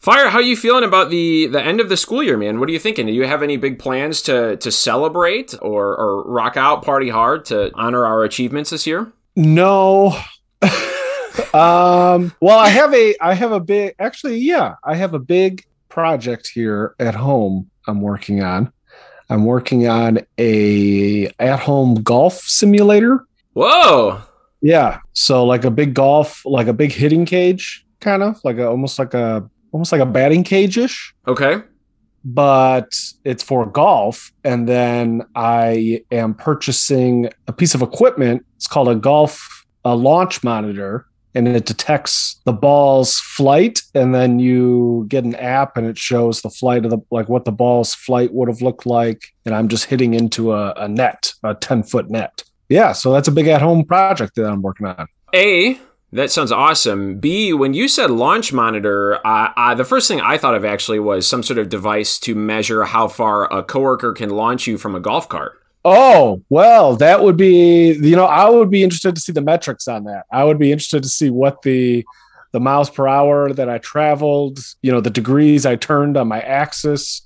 Fire, how you feeling about the the end of the school year, man? What are you thinking? Do you have any big plans to to celebrate or or rock out, party hard to honor our achievements this year? No. um well I have a I have a big actually yeah, I have a big project here at home I'm working on. I'm working on a at-home golf simulator. Whoa. Yeah. So like a big golf, like a big hitting cage, kind of like a almost like a almost like a batting cage ish. Okay. But it's for golf. And then I am purchasing a piece of equipment. It's called a golf a launch monitor. And it detects the ball's flight, and then you get an app, and it shows the flight of the like what the ball's flight would have looked like. And I'm just hitting into a, a net, a 10 foot net. Yeah, so that's a big at home project that I'm working on. A, that sounds awesome. B, when you said launch monitor, uh, uh, the first thing I thought of actually was some sort of device to measure how far a coworker can launch you from a golf cart. Oh, well, that would be, you know, I would be interested to see the metrics on that. I would be interested to see what the, the miles per hour that I traveled, you know, the degrees I turned on my axis.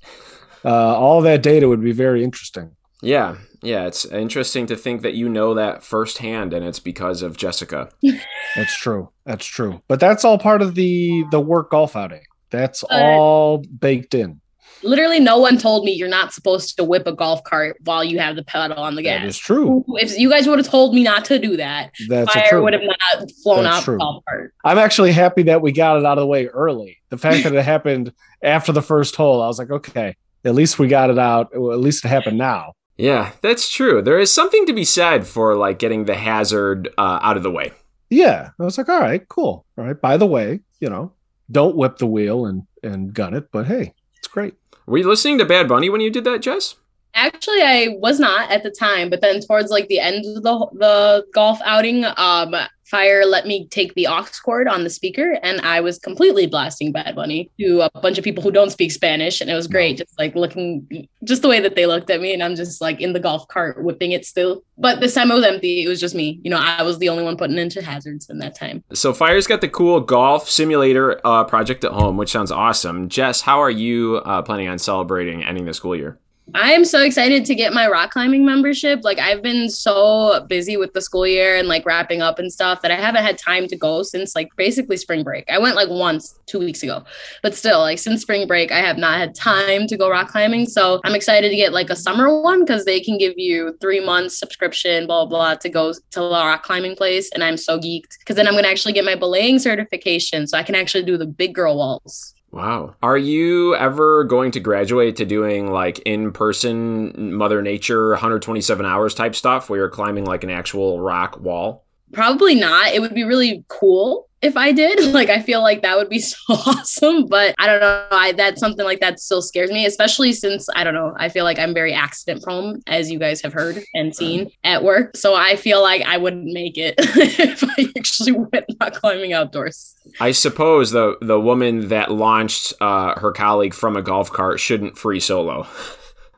Uh, all that data would be very interesting. Yeah, yeah, it's interesting to think that you know that firsthand, and it's because of Jessica. That's true. That's true. But that's all part of the the work golf outing. That's uh, all baked in. Literally, no one told me you're not supposed to whip a golf cart while you have the pedal on the gas. That is true. If you guys would have told me not to do that, that's fire would have not flown that's out true. the golf cart. I'm actually happy that we got it out of the way early. The fact that it happened after the first hole, I was like, okay, at least we got it out. At least it happened now. Yeah, that's true. There is something to be said for like getting the hazard uh, out of the way. Yeah, I was like, all right, cool. All right. By the way, you know, don't whip the wheel and and gun it, but hey, it's great. Were you listening to Bad Bunny when you did that, Jess? Actually, I was not at the time, but then towards like the end of the the golf outing, um, Fire let me take the aux cord on the speaker, and I was completely blasting Bad Bunny to a bunch of people who don't speak Spanish, and it was great. Just like looking, just the way that they looked at me, and I'm just like in the golf cart whipping it still. But this time it was empty. It was just me. You know, I was the only one putting into hazards in that time. So Fire's got the cool golf simulator uh, project at home, which sounds awesome. Jess, how are you uh, planning on celebrating ending the school year? I am so excited to get my rock climbing membership. Like I've been so busy with the school year and like wrapping up and stuff that I haven't had time to go since like basically spring break. I went like once 2 weeks ago. But still, like since spring break, I have not had time to go rock climbing. So I'm excited to get like a summer one cuz they can give you 3 months subscription blah, blah to go to a rock climbing place and I'm so geeked cuz then I'm going to actually get my belaying certification so I can actually do the big girl walls. Wow. Are you ever going to graduate to doing like in person Mother Nature 127 hours type stuff where you're climbing like an actual rock wall? Probably not. It would be really cool if I did. Like I feel like that would be so awesome, but I don't know. I that's something like that still scares me, especially since I don't know. I feel like I'm very accident prone, as you guys have heard and seen at work. So I feel like I wouldn't make it if I actually went rock climbing outdoors. I suppose the the woman that launched uh, her colleague from a golf cart shouldn't free solo.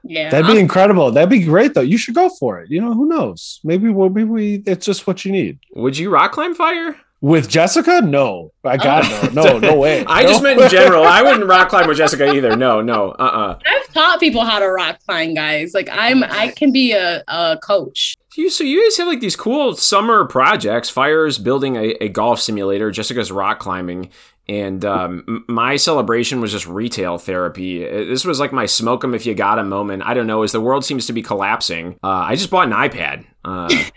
Yeah, that'd be incredible. That'd be great, though. You should go for it. You know, who knows? Maybe, we'll maybe we it's just what you need. Would you rock climb fire? With Jessica? No. I got oh. no. No, no way. I no. just meant in general. I wouldn't rock climb with Jessica either. No, no. Uh-uh. I've taught people how to rock climb, guys. Like I'm I can be a, a coach. You, so you guys have like these cool summer projects. Fire's building a, a golf simulator. Jessica's rock climbing. And um, my celebration was just retail therapy. This was like my smoke 'em if you got a moment. I don't know. As the world seems to be collapsing, uh, I just bought an iPad. Uh,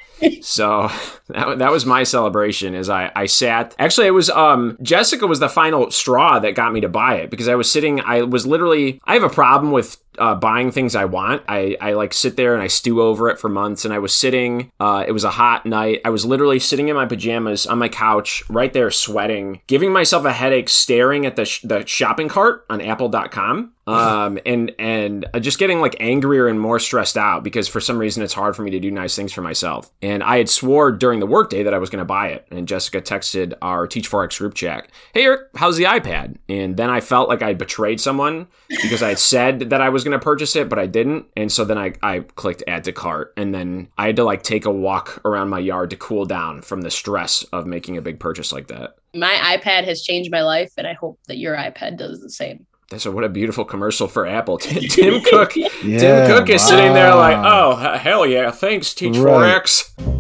so that, that was my celebration as I, I sat actually it was um jessica was the final straw that got me to buy it because i was sitting i was literally i have a problem with uh, buying things I want. I, I like sit there and I stew over it for months. And I was sitting, uh, it was a hot night. I was literally sitting in my pajamas on my couch, right there, sweating, giving myself a headache, staring at the, sh- the shopping cart on apple.com um, and and just getting like angrier and more stressed out because for some reason it's hard for me to do nice things for myself. And I had swore during the workday that I was going to buy it. And Jessica texted our Teach4x group chat, "Hey Erik, how's the iPad?" And then I felt like I betrayed someone because I had said that I was going to purchase it, but I didn't. And so then I I clicked add to cart, and then I had to like take a walk around my yard to cool down from the stress of making a big purchase like that. My iPad has changed my life, and I hope that your iPad does the same. That's a, what a beautiful commercial for Apple. Tim, Tim Cook, Yeah, Tim Cook is sitting there like, oh hell yeah, thanks Teach Right. 4X.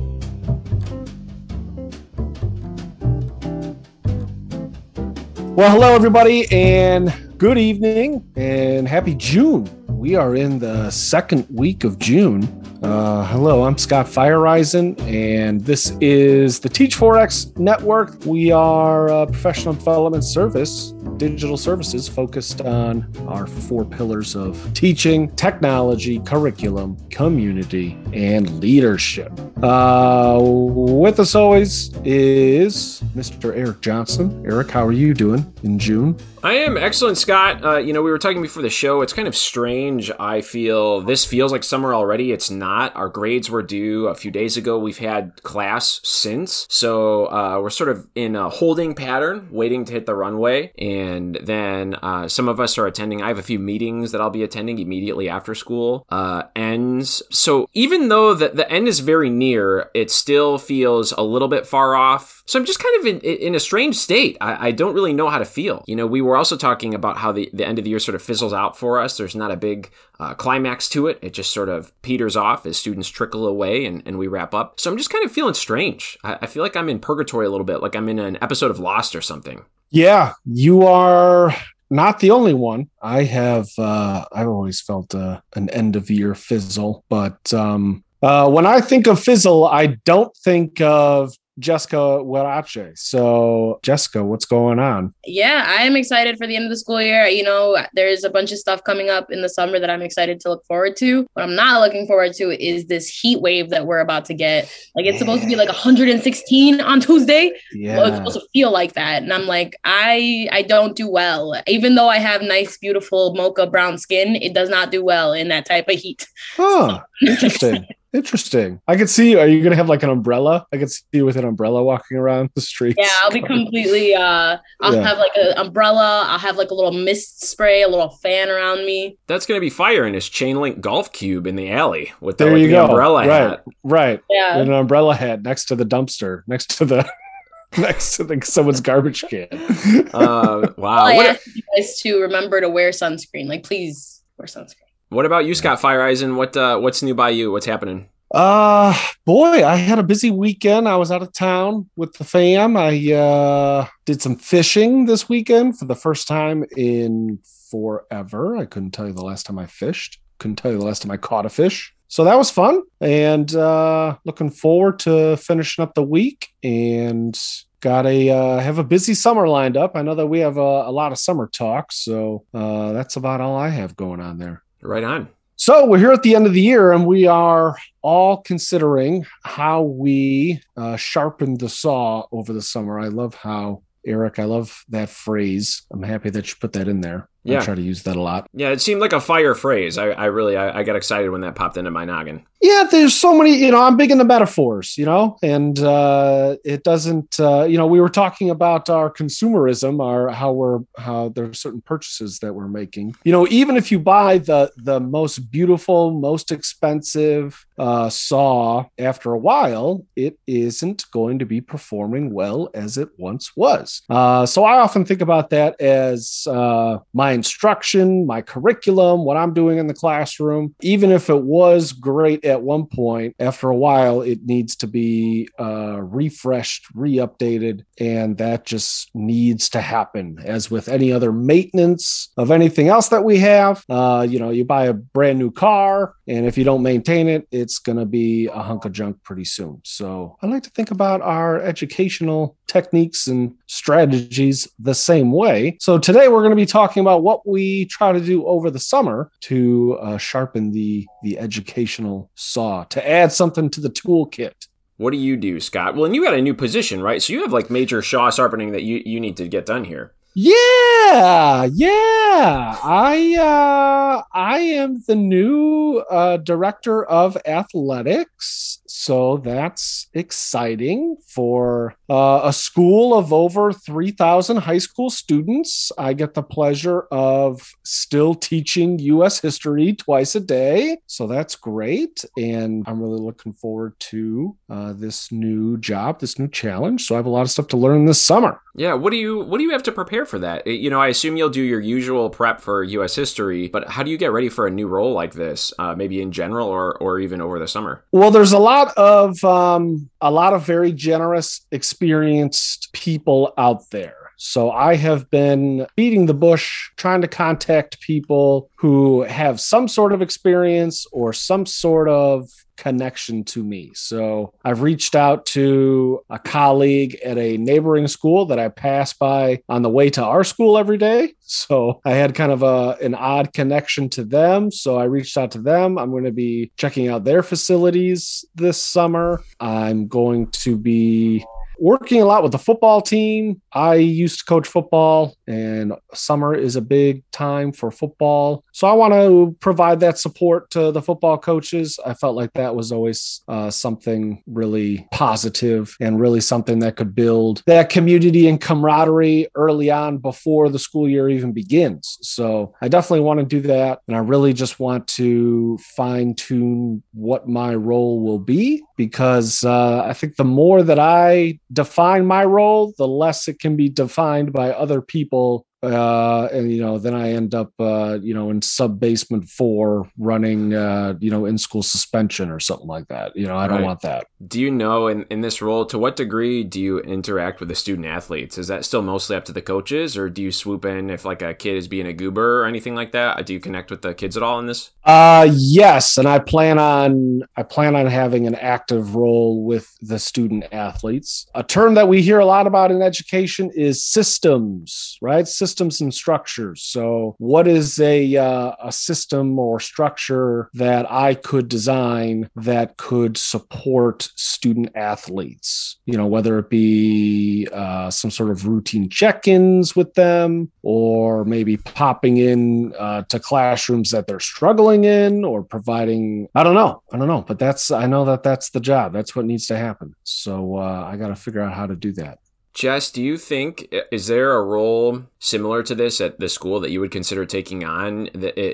Well, hello, everybody, and good evening, and happy June. We are in the second week of June. Uh, hello, I'm Scott Feyereisen, and this is the Teach 4X Network. We are a professional development service, digital services focused on our four pillars of teaching, technology, curriculum, community, and leadership. Uh, with us always is Mr. Erik Johnson. Erik, how are you doing in June? I am excellent, Scott. Uh, you know, we were talking before the show. It's kind of strange. I feel this feels like summer already. It's not. Our grades were due a few days ago. We've had class since. So uh, we're sort of in a holding pattern, waiting to hit the runway. And then uh, some of us are attending. I have a few meetings that I'll be attending immediately after school uh, ends. So even though the, the end is very near, it still feels a little bit far off. So I'm just kind of in, in a strange state. I, I don't really know how to feel. You know, we were also talking about how the, the end of the year sort of fizzles out for us. There's not a big uh, climax to it. It just sort of peters off as students trickle away and, and we wrap up. So I'm just kind of feeling strange. I, I feel like I'm in purgatory a little bit, like I'm in an episode of Lost or something. Yeah, you are not the only one. I have uh I've always felt uh, an end of year fizzle, but um uh when I think of fizzle, I don't think of Jessica Huirache. So, Jessica, what's going on? Yeah, I am excited for the end of the school year. You know, there's a bunch of stuff coming up in the summer that I'm excited to look forward to. What I'm not looking forward to is this heat wave that we're about to get. Like, it's supposed to be like 116 on Tuesday. Well, it's Yeah. supposed to feel like that, and I'm like, I I don't do well. Even though I have nice, beautiful mocha brown skin, it does not do well in that type of heat. Huh. Interesting. Interesting. I could see you. Are you gonna have like an umbrella? I could see you with an umbrella walking around the streets. Yeah, I'll be completely. Uh, I'll Yeah. have like an umbrella. I'll have like a little mist spray, a little fan around me. That's going to be fire in his chain link golf cube in the alley with the, There like, you the go. umbrella right. hat. Right. Yeah. an umbrella hat next to the dumpster, next to the next to the someone's garbage can. Uh, wow. Well, I What, ask you guys to remember to wear sunscreen. Like, please wear sunscreen. What about you, Scott Feyereisen? What uh, what's new by you? What's happening? Uh boy, I had a busy weekend. I was out of town with the fam. I uh did some fishing this weekend for the first time in forever. I couldn't tell you the last time I fished. Couldn't tell you the last time I caught a fish. So that was fun and uh looking forward to finishing up the week and got a uh, have a busy summer lined up. I know that we have a, a lot of summer talk, so uh that's about all I have going on there. Right on. So we're here at the end of the year, and we are all considering how we uh, sharpened the saw over the summer. I love how Erik. I love that phrase. I'm happy that you put that in there. Yeah. I try to use that a lot. Yeah, it seemed like a fire phrase. I, I really, I, I got excited when that popped into my noggin. Yeah, there's so many. You know, I'm big into metaphors. You know, and uh, it doesn't. Uh, you know, we were talking about our consumerism, our how we're how there are certain purchases that we're making. You know, even if you buy the the most beautiful, most expensive uh, saw, after a while, it isn't going to be performing well as it once was. Uh, so I often think about that as uh, my instruction, my curriculum, what I'm doing in the classroom. Even if it was great at one point, after a while, it needs to be uh, refreshed, re-updated, and that just needs to happen. As with any other maintenance of anything else that we have, uh, you know, you buy a brand new car, and if you don't maintain it, it's going to be a hunk of junk pretty soon. So I like to think about our educational techniques and strategies the same way. So today we're going to be talking about what we try to do over the summer to uh, sharpen the the educational saw, to add something to the toolkit. What do you do, Scott? Well, and you got a new position, right? So you have like major Shaw sharpening that you, you need to get done here. Yeah, yeah. I uh I am the new uh director of athletics. So that's exciting for uh, a school of over 3,000 high school students. I get the pleasure of still teaching U.S. history twice a day. So that's great. And I'm really looking forward to uh, this new job, this new challenge. So I have a lot of stuff to learn this summer. Yeah, what do you what do you have to prepare for that? You know, I assume you'll do your usual prep for U.S. history, but how do you get ready for a new role like this? Uh, maybe in general, or or even over the summer. Well, there's a lot of um, a lot of very generous, experienced people out there. So I have been beating the bush trying to contact people who have some sort of experience or some sort of connection to me. So I've reached out to a colleague at a neighboring school that I pass by on the way to our school every day. So I had kind of a an odd connection to them. So I reached out to them. I'm going to be checking out their facilities this summer. I'm going to be working a lot with the football team. I used to coach football, and summer is a big time for football. So I want to provide that support to the football coaches. I felt like that was always uh, something really positive and really something that could build that community and camaraderie early on before the school year even begins. So I definitely want to do that. And I really just want to fine tune what my role will be because uh, I think the more that I define my role, the less it can be defined by other people uh, and you know, then I end up, uh, you know, in sub basement four running, uh, you know, in school suspension or something like that. You know, I don't want that. Do you know in, in this role, to what degree do you interact with the student athletes? Is that still mostly up to the coaches or do you swoop in if like a kid is being a goober or anything like that? Do you connect with the kids at all in this? Uh, yes. And I plan on, I plan on having an active role with the student athletes. A term that we hear a lot about in education is systems, right? Systems systems and structures. So, what is a uh, a system or structure that I could design that could support student athletes? You know, whether it be uh, some sort of routine check-ins with them, or maybe popping in uh, to classrooms that they're struggling in, or providing. I don't know. I don't know. But that's I know that that's the job. That's what needs to happen. So uh, I got to figure out how to do that. Jess, do you think is there a role similar to this at the school that you would consider taking on?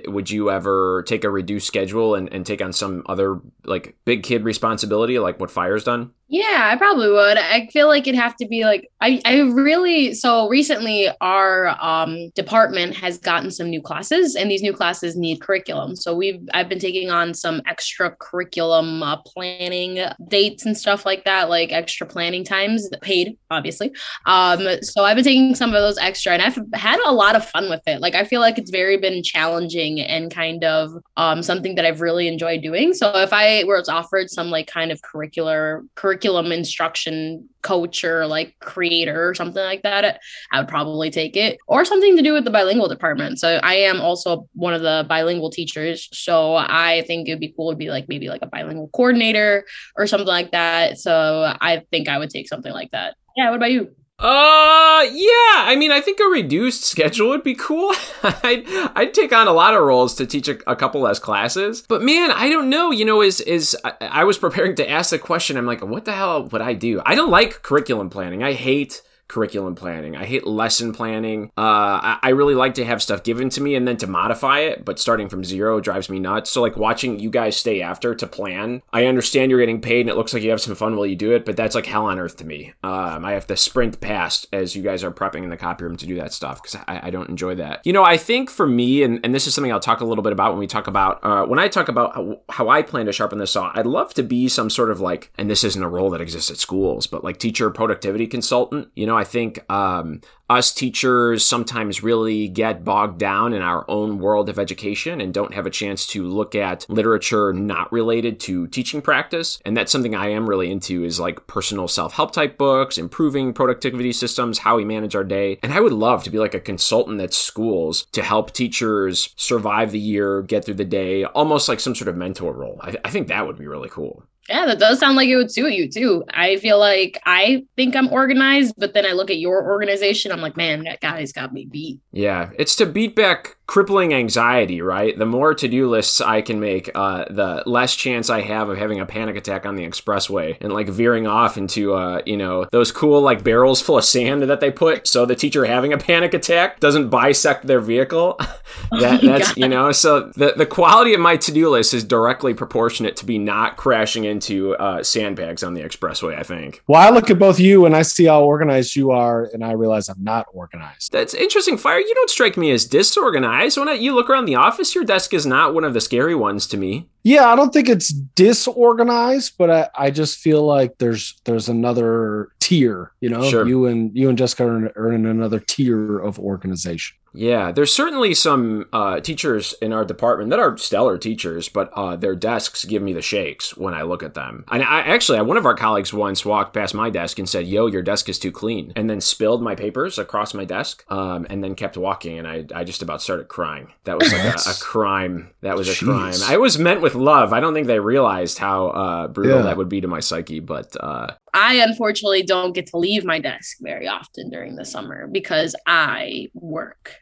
Would you ever take a reduced schedule and, and take on some other like big kid responsibility like what Fire's done? Yeah, I probably would. I feel like it'd have to be like I, I really so recently our um department has gotten some new classes and these new classes need curriculum. So we've I've been taking on some extra curriculum uh, planning dates and stuff like that, like extra planning times, paid obviously. Um so I've been taking some of those extra and I've had a lot of fun with it. Like I feel like it's very been challenging and kind of um something that I've really enjoyed doing. So if I was offered some like kind of curricular curriculum curriculum instruction coach or like creator or something like that, I would probably take it. Or something to do with the bilingual department. So I am also one of the bilingual teachers. So I think it'd be cool to be like maybe like a bilingual coordinator or something like that. So I think I would take something like that. Yeah, what about you? Uh, yeah. I mean, I think a reduced schedule would be cool. I'd, I'd take on a lot of roles to teach a, a, couple less classes. But man, I don't know. You know, is is I, I was preparing to ask the question. I'm like, what the hell would I do? I don't like curriculum planning. I hate curriculum planning. I hate lesson planning. Uh, I, I, really like to have stuff given to me and then to modify it, but starting from zero drives me nuts. So, like watching you guys stay after to plan, I understand you're getting paid and it looks like you have some fun while you do it, but that's like hell on earth to me. Um, I have to sprint past as you guys are prepping in the copy room to do that stuff because I, I, don't enjoy that. You know, I think for me, and, and this is something I'll talk a little bit about when we talk about, uh, when I talk about how, how I plan to sharpen the saw, I'd love to be some sort of like, and this isn't a role that exists at schools, but like teacher productivity consultant. You know, I think um, us teachers sometimes really get bogged down in our own world of education and don't have a chance to look at literature not related to teaching practice. And that's something I am really into is like personal self-help type books, improving productivity systems, how we manage our day. And I would love to be like a consultant at schools to help teachers survive the year, get through the day, almost like some sort of mentor role. I, I think that would be really cool. Yeah, that does sound like it would suit you too. I feel like I think I'm organized, but then I look at your organization, I'm like, man, that guy's got me beat. Yeah, it's to beat back crippling anxiety, right? The more to do lists I can make, uh, the less chance I have of having a panic attack on the expressway and like veering off into, uh, you know, those cool like barrels full of sand that they put so the teacher having a panic attack doesn't bisect their vehicle. that, oh that's, God. you know, so the, the quality of my to do list is directly proportionate to be not crashing into uh, sandbags on the expressway, I think. Well, I look at both you and I see how organized you are, and I realize I'm not organized. That's interesting, Fire. You don't strike me as disorganized. When you look around the office, your desk is not one of the scary ones to me. Yeah, I don't think it's disorganized, but I, I just feel like there's there's another tier. You know, sure. you and you and Jessica are in, are in another tier of organization. Yeah, there's certainly some uh, teachers in our department that are stellar teachers, but uh, their desks give me the shakes when I look at them. And I actually, one of our colleagues once walked past my desk and said, "Yo, your desk is too clean," and then spilled my papers across my desk, um, and then kept walking. And I, I just about started crying. That was like a, a, crime. That was a Jeez. crime. I was meant with love. I don't think they realized how uh, brutal yeah. that would be to my psyche, but uh, I unfortunately don't get to leave my desk very often during the summer because I work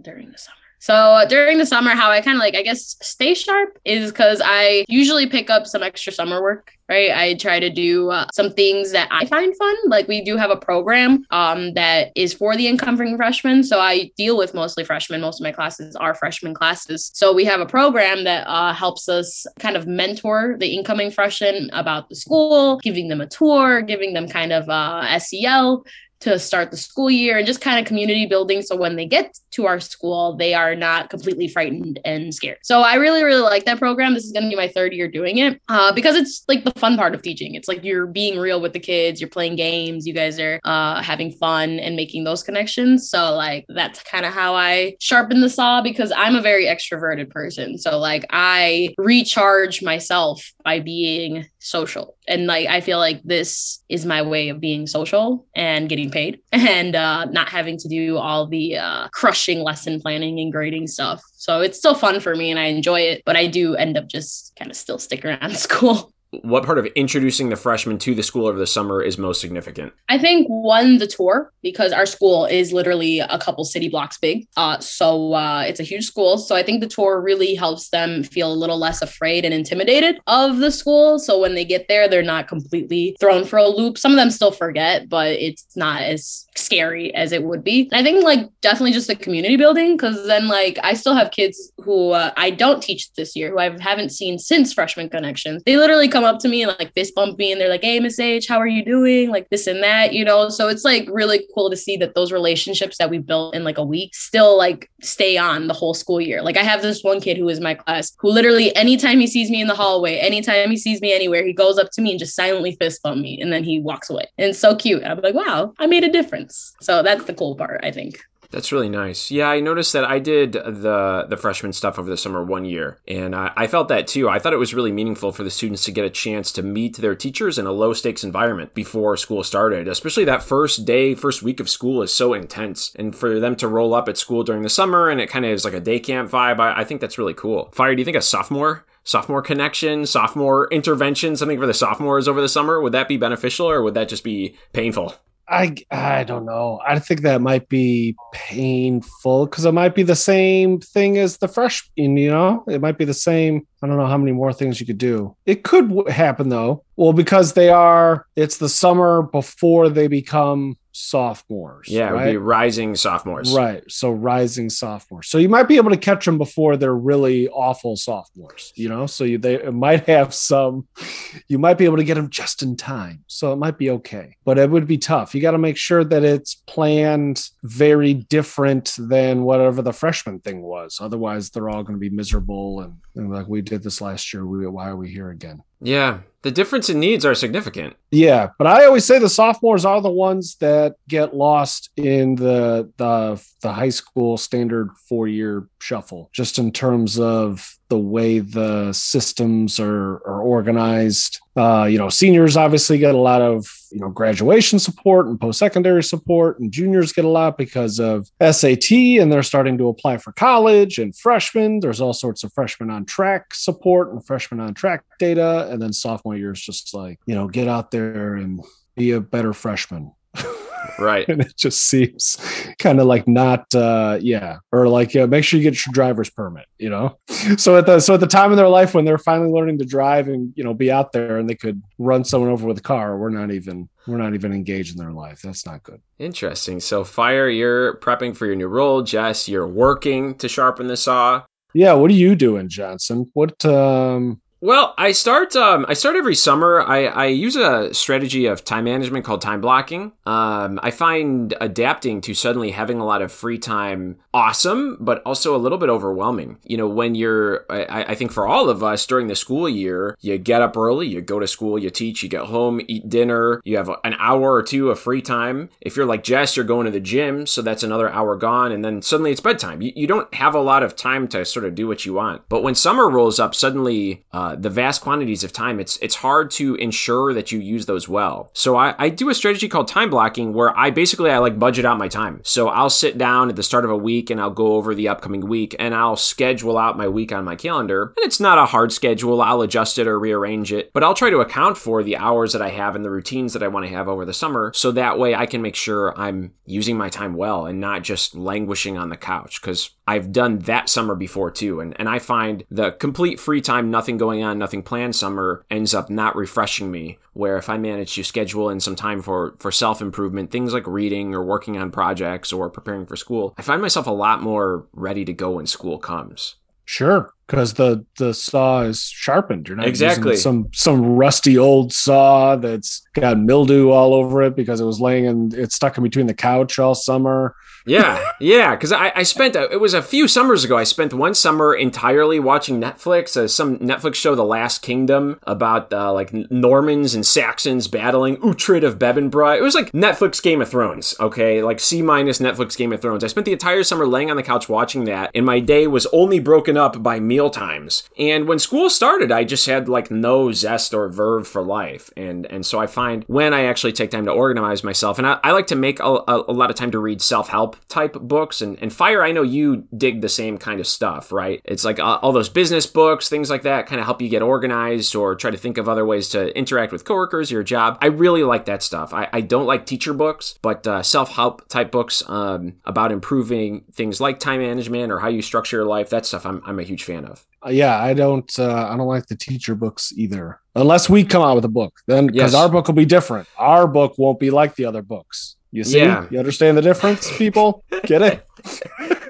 during the summer. So uh, during the summer, how I kind of like, I guess, stay sharp is because I usually pick up some extra summer work, right? I try to do uh, some things that I find fun. Like we do have a program um, that is for the incoming freshmen. So I deal with mostly freshmen. Most of my classes are freshman classes. So we have a program that uh, helps us kind of mentor the incoming freshmen about the school, giving them a tour, giving them kind of uh, SEL to start the school year and just kind of community building. So when they get to our school, they are not completely frightened and scared. So I really, really like that program. This is going to be my third year doing it uh, because it's like the fun part of teaching. It's like you're being real with the kids, you're playing games, you guys are uh, having fun and making those connections. So, like, that's kind of how I sharpen the saw because I'm a very extroverted person. So, like, I recharge myself by being social. And like I feel like this is my way of being social and getting paid and uh, not having to do all the uh, crushing lesson planning and grading stuff. So it's still fun for me and I enjoy it, but I do end up just kind of still stick around school what part of introducing the freshmen to the school over the summer is most significant? I think one, the tour, because our school is literally a couple city blocks big. Uh, so uh, it's a huge school. So I think the tour really helps them feel a little less afraid and intimidated of the school. So when they get there, they're not completely thrown for a loop. Some of them still forget, but it's not as scary as it would be. And I think like definitely just the community building, because then like I still have kids who uh, I don't teach this year who I haven't seen since freshman connections. They literally come come up to me and like fist bump me and they're like, Hey, Miss H, how are you doing? Like this and that, you know? So it's like really cool to see that those relationships that we built in like a week still like stay on the whole school year. Like I have this one kid who is my class who literally anytime he sees me in the hallway, anytime he sees me anywhere, he goes up to me and just silently fist bump me and then he walks away. And so cute. I'm like, wow, I made a difference. So that's the cool part, I think. That's really nice. Yeah, I noticed that I did the the freshman stuff over the summer one year, and I, I, felt that too. I thought it was really meaningful for the students to get a chance to meet their teachers in a low stakes environment before school started. Especially that first day, first week of school is so intense, and for them to roll up at school during the summer and it kind of is like a day camp vibe. I, I think that's really cool. Fire, do you think a sophomore sophomore connection, sophomore intervention, something for the sophomores over the summer, would that be beneficial or would that just be painful? I I don't know. I think that might be painful because it might be the same thing as the freshman. You know, it might be the same. I don't know how many more things you could do. It could happen though. Well, because they are. It's the summer before they become sophomores. Yeah, right? it would be rising sophomores. Right. So rising sophomores. So you might be able to catch them before they're really awful sophomores, you know? So you, they might have some, you might be able to get them just in time. So it might be okay, but it would be tough. You got to make sure that it's planned very different than whatever the freshman thing was. Otherwise, they're all going to be miserable. And, and like we did this last year, we, why are we here again? Yeah, the difference in needs are significant. Yeah, but I always say the sophomores are the ones that get lost in the the the high school standard four year shuffle, just in terms of the way the systems are, are organized. Uh, you know, seniors obviously get a lot of you know graduation support and post secondary support, and juniors get a lot because of SAT, and they're starting to apply for college. And freshmen, there's all sorts of freshmen on track support and freshmen on track data, and then sophomore sophomore year is just like, you know, get out there and be a better freshman. Right. and it just seems kind of like not uh yeah or like yeah, make sure you get your driver's permit you know so at the so at the time in their life when they're finally learning to drive and you know be out there and they could run someone over with a car we're not even we're not even engaged in their life that's not good Interesting. So, Fire, you're prepping for your new role. Jess, you're working to sharpen the saw. yeah what are you doing johnson what um Well, I start. Um, I start every summer. I, I use a strategy of time management called time blocking. Um, I find adapting to suddenly having a lot of free time awesome, but also a little bit overwhelming. You know, when you're, I, I think for all of us during the school year, you get up early, you go to school, you teach, you get home, eat dinner, you have an hour or two of free time. If you're like Jess, you're going to the gym, so that's another hour gone, and then suddenly it's bedtime. You, you don't have a lot of time to sort of do what you want. But when summer rolls up, suddenly uh, the vast quantities of time, it's it's hard to ensure that you use those well. So I, I do a strategy called time blocking where I basically I like budget out my time. So I'll sit down at the start of a week and I'll go over the upcoming week and I'll schedule out my week on my calendar. And it's not a hard schedule. I'll adjust it or rearrange it, but I'll try to account for the hours that I have and the routines that I want to have over the summer. So that way I can make sure I'm using my time well and not just languishing on the couch. Cause I've done that summer before too. And, and I find the complete free time, nothing going on, nothing planned summer ends up not refreshing me. Where if I manage to schedule in some time for, for self improvement, things like reading or working on projects or preparing for school, I find myself a lot more ready to go when school comes. sure because the the saw is sharpened you're not Exactly. some some rusty old saw that's got mildew all over it because it was laying in it's stuck in between the couch all summer Yeah, yeah, because I, I spent, a, it was a few summers ago, I spent one summer entirely watching Netflix, uh, some Netflix show, The Last Kingdom, about uh, like Normans and Saxons battling Uhtred of Bebbanburg. It was like Netflix Game of Thrones, okay? Like C minus Netflix Game of Thrones. I spent the entire summer laying on the couch watching that, and my day was only broken up by meal times. And when school started, I just had like no zest or verve for life. And, and so I find when I actually take time to organize myself, and I, I like to make a, a, a lot of time to read self help type books. And, and Fire, I know you dig the same kind of stuff, right? It's like uh, all those business books, things like that, kind of help you get organized or try to think of other ways to interact with coworkers, your job. I really like that stuff. I, I don't like teacher books, but uh, self help type books um, about improving things like time management or how you structure your life, that stuff I'm, I'm a huge fan of. Uh, yeah i don't uh, i don't like the teacher books either unless we come out with a book then because Yes. our book will be different our book won't be like the other books you see Yeah. you understand the difference people get it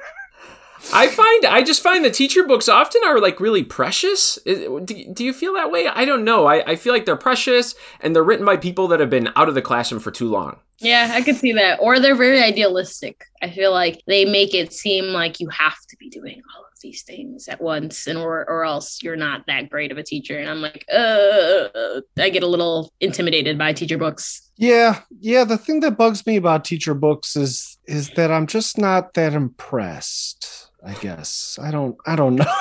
I find I just find the teacher books often are like really precious. Do, do you feel that way? I don't know. I, I feel like they're precious and they're written by people that have been out of the classroom for too long. Yeah, I could see that. Or they're very idealistic. I feel like they make it seem like you have to be doing all of these things at once and or or else you're not that great of a teacher. And I'm like, uh I get a little intimidated by teacher books. yeah yeah the thing that bugs me about teacher books is is that i'm just not that impressed i guess i don't i don't know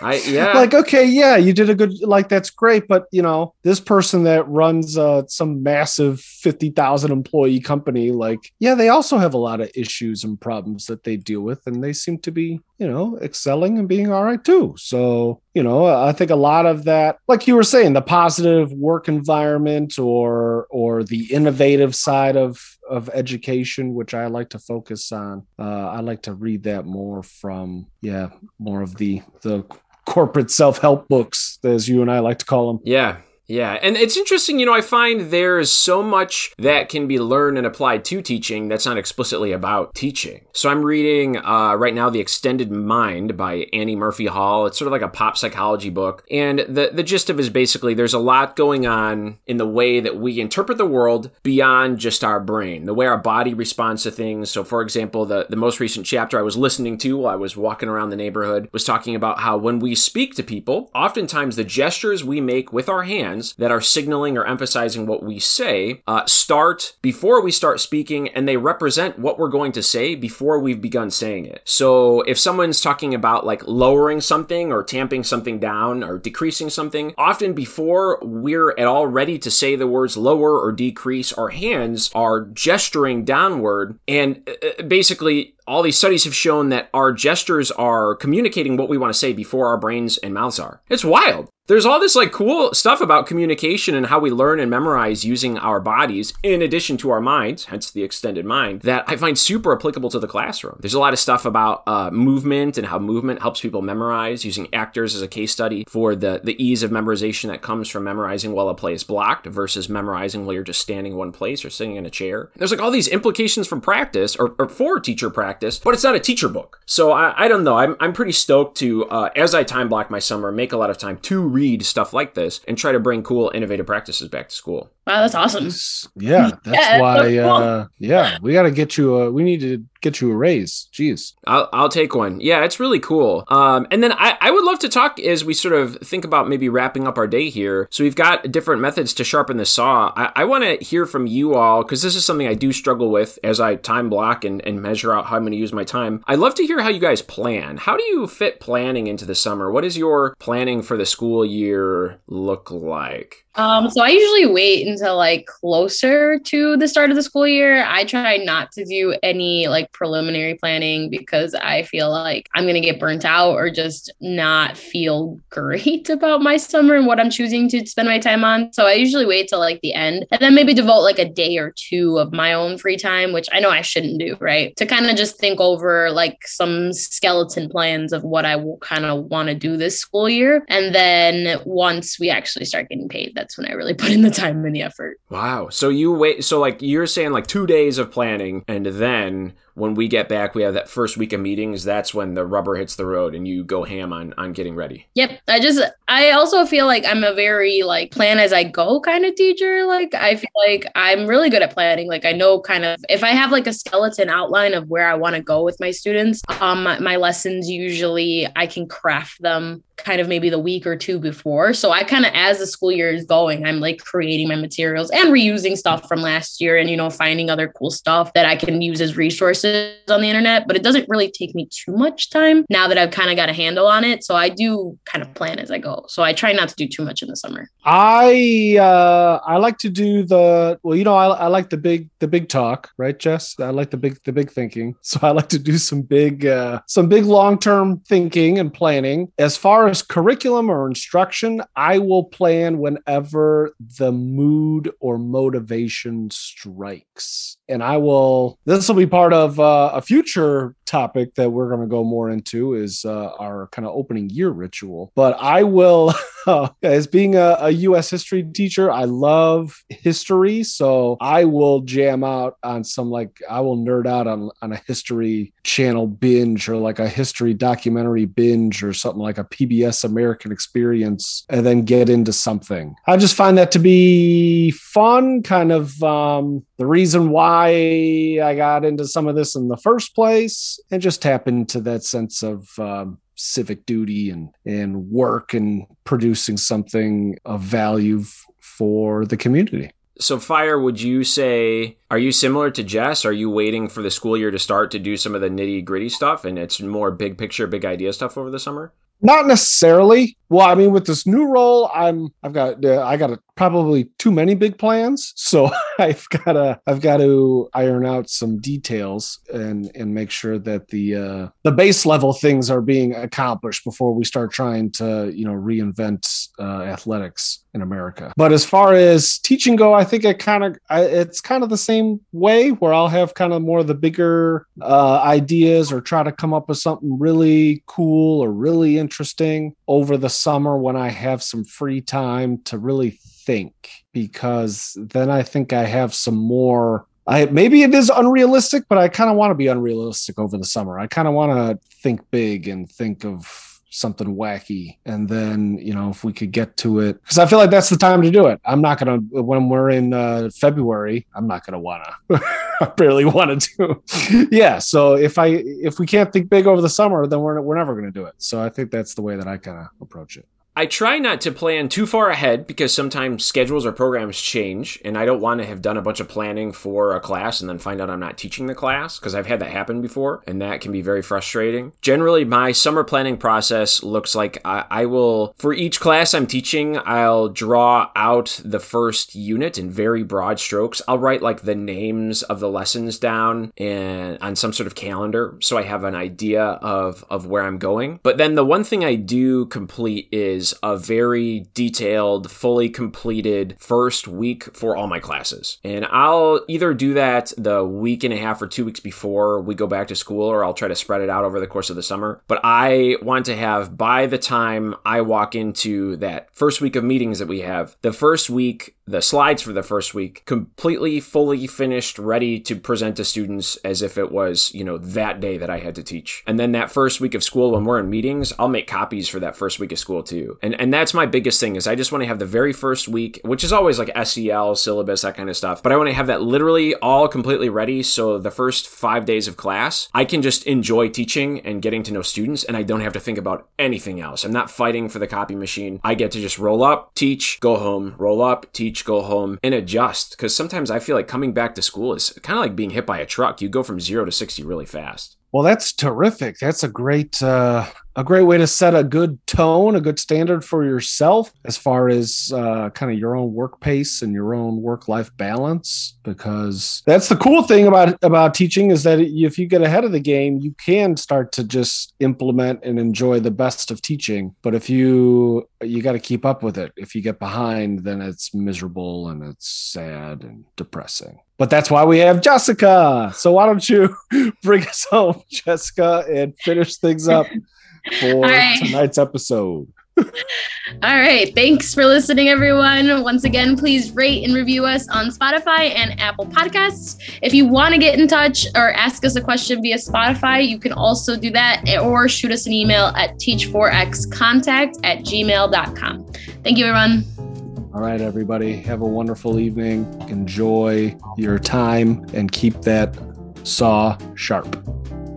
I yeah. like okay yeah you did a good like that's great but you know this person that runs uh some massive 50,000 employee company like yeah they also have a lot of issues and problems that they deal with and they seem to be you know excelling and being all right too so you know i think a lot of that like you were saying the positive work environment or or the innovative side of of education which i like to focus on uh i like to read that more from yeah more of the the corporate self-help books as you and i like to call them Yeah. Yeah. And it's interesting, you know, I find there's so much that can be learned and applied to teaching that's not explicitly about teaching. So I'm reading uh, right now The Extended Mind by Annie Murphy Paul. It's sort of like a pop psychology book. And the, the gist of it is basically there's a lot going on in the way that we interpret the world beyond just our brain, the way our body responds to things. So, for example, the, the most recent chapter I was listening to while I was walking around the neighborhood was talking about how when we speak to people, oftentimes the gestures we make with our hands that are signaling or emphasizing what we say uh, start before we start speaking and they represent what we're going to say before we've begun saying it. So if someone's talking about like lowering something or tamping something down or decreasing something, often before we're at all ready to say the words lower or decrease, our hands are gesturing downward and uh, basically all these studies have shown that our gestures are communicating what we want to say before our brains and mouths are. It's wild. There's all this like cool stuff about communication and how we learn and memorize using our bodies in addition to our minds hence the extended mind that i find super applicable to the classroom. There's a lot of stuff about uh, movement and how movement helps people memorize using actors as a case study for the, the ease of memorization that comes from memorizing while a play is blocked versus memorizing while you're just standing one place or sitting in a chair. There's like all these implications from practice or, or for teacher practice but it's not a teacher book so i, I don't know I'm, I'm pretty stoked to uh, as i time block my summer make a lot of time to read stuff like this and try to bring cool, innovative practices back to school. Wow, that's awesome. Yeah, that's yeah, why. Cool. Uh, yeah, we got to get you. A, we need to get you a raise. Jeez, I'll, I'll take one. Yeah, it's really cool. Um, and then I, I would love to talk as we sort of think about maybe wrapping up our day here. So we've got different methods to sharpen the saw. I, I want to hear from you all because this is something I do struggle with as I time block and, and measure out how I'm going to use my time. I'd love to hear how you guys plan. How do you fit planning into the summer? What is your planning for the school year look like? Um, so I usually wait until like closer to the start of the school year. I try not to do any like preliminary planning because I feel like I'm gonna get burnt out or just not feel great about my summer and what I'm choosing to spend my time on. So I usually wait till like the end and then maybe devote like a day or two of my own free time, which I know I shouldn't do, right? To kind of just think over like some skeleton plans of what I will kind of want to do this school year. And then once we actually start getting paid, that's when I really put in the time and the effort. Wow. So you wait so like you're saying like 2 days of planning and then when we get back, we have that first week of meetings. That's when the rubber hits the road and you go ham on on getting ready. Yep. I just I also feel like I'm a very like plan as I go kind of teacher. Like I feel like I'm really good at planning. Like I know kind of if I have like a skeleton outline of where I want to go with my students, um my, my lessons usually I can craft them kind of maybe the week or two before. So I kind of as the school year is going, I'm like creating my materials and reusing stuff from last year and you know finding other cool stuff that I can use as resources on the internet, but it doesn't really take me too much time now that I've kind of got a handle on it. So I do kind of plan as I go. So I try not to do too much in the summer. I uh I like to do the well, you know, I, I like the big the big talk, right, Jess? I like the big the big thinking. So I like to do some big uh some big long-term thinking and planning. As far as curriculum or instruction, I will plan whenever the mood or motivation strikes. And I will this will be part of uh, a future topic that we're going to go more into is uh, our kind of opening year ritual. But I will, as being a, a, U.S. history teacher, I love history, so I will jam out on some like I will nerd out on on a history channel binge or like a history documentary binge or something like a PBS American Experience, and then get into something. I just find that to be fun, kind of um, the reason why I got into some of this in the first place and just tap into that sense of um, civic duty and and work and producing something of value f- for the community. So, Fire, would you say, are you similar to Jess? Are you waiting for the school year to start to do some of the nitty gritty stuff and it's more big picture, big idea stuff over the summer? Not necessarily. Well, I mean, with this new role, I'm I've got uh, I got a, probably too many big plans, so I've got to I've got to iron out some details and and make sure that the uh, the base level things are being accomplished before we start trying to you know reinvent uh, athletics in America. But as far as teaching go, I think it kind of it's kind of the same way where I'll have kind of more of the bigger uh, ideas or try to come up with something really cool or really interesting over the summer when I have some free time to really think because then I think I have some more I maybe it is unrealistic, but I kind of want to be unrealistic over the summer. I kind of want to think big and think of something wacky and then you know if we could get to it because i feel like that's the time to do it. I'm not gonna when we're in uh, february i'm not gonna wanna i barely want to do yeah so if i if we can't think big over the summer then we're, we're never gonna do it. So i think that's the way that i kind of approach it I try not to plan too far ahead because sometimes schedules or programs change, and I don't want to have done a bunch of planning for a class and then find out I'm not teaching the class because I've had that happen before, and that can be very frustrating. Generally, my summer planning process looks like I, I will, for each class I'm teaching, I'll draw out the first unit in very broad strokes. I'll write like the names of the lessons down and on some sort of calendar so I have an idea of, of where I'm going. But then the one thing I do complete is is a very detailed, fully completed first week for all my classes. And I'll either do that the week and a half or two weeks before we go back to school, or I'll try to spread it out over the course of the summer. But I want to have by the time I walk into that first week of meetings that we have, the first week the slides for the first week completely fully finished ready to present to students as if it was you know that day that i had to teach. And then that first week of school when we're in meetings i'll make copies for that first week of school too. And and that's my biggest thing is i just want to have the very first week which is always like sel syllabus that kind of stuff but i want to have that literally all completely ready. So the first five days of class i can just enjoy teaching and getting to know students and i don't have to think about anything else. I'm not fighting for the copy machine. I get to just roll up teach go home roll up teach go home, and adjust. Because sometimes I feel like coming back to school is kind of like being hit by a truck. You go from zero to 60 really fast. Well, that's terrific. That's a great uh, a great way to set a good tone, a good standard for yourself as far as uh, kind of your own work pace and your own work life balance. Because that's the cool thing about about teaching is that if you get ahead of the game, you can start to just implement and enjoy the best of teaching. But if you you got to keep up with it. If you get behind, then it's miserable and it's sad and depressing. But that's why we have Jessica. So why don't you bring us home, Jessica, and finish things up for right. tonight's episode? All right. Thanks for listening, everyone. Once again, please rate and review us on Spotify and Apple Podcasts. If you want to get in touch or ask us a question via Spotify, you can also do that or shoot us an email at teach4xcontact at gmail.com. Thank you, everyone. All right, everybody. Have a wonderful evening. Enjoy your time and keep that saw sharp.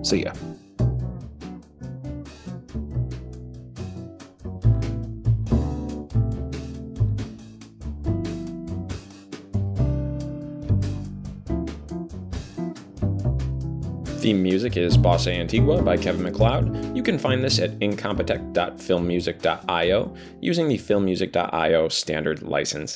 See ya. The theme music is Bossa Antigua by Kevin MacLeod. You can find this at incompetech.filmmusic.io using the filmmusic.io standard license.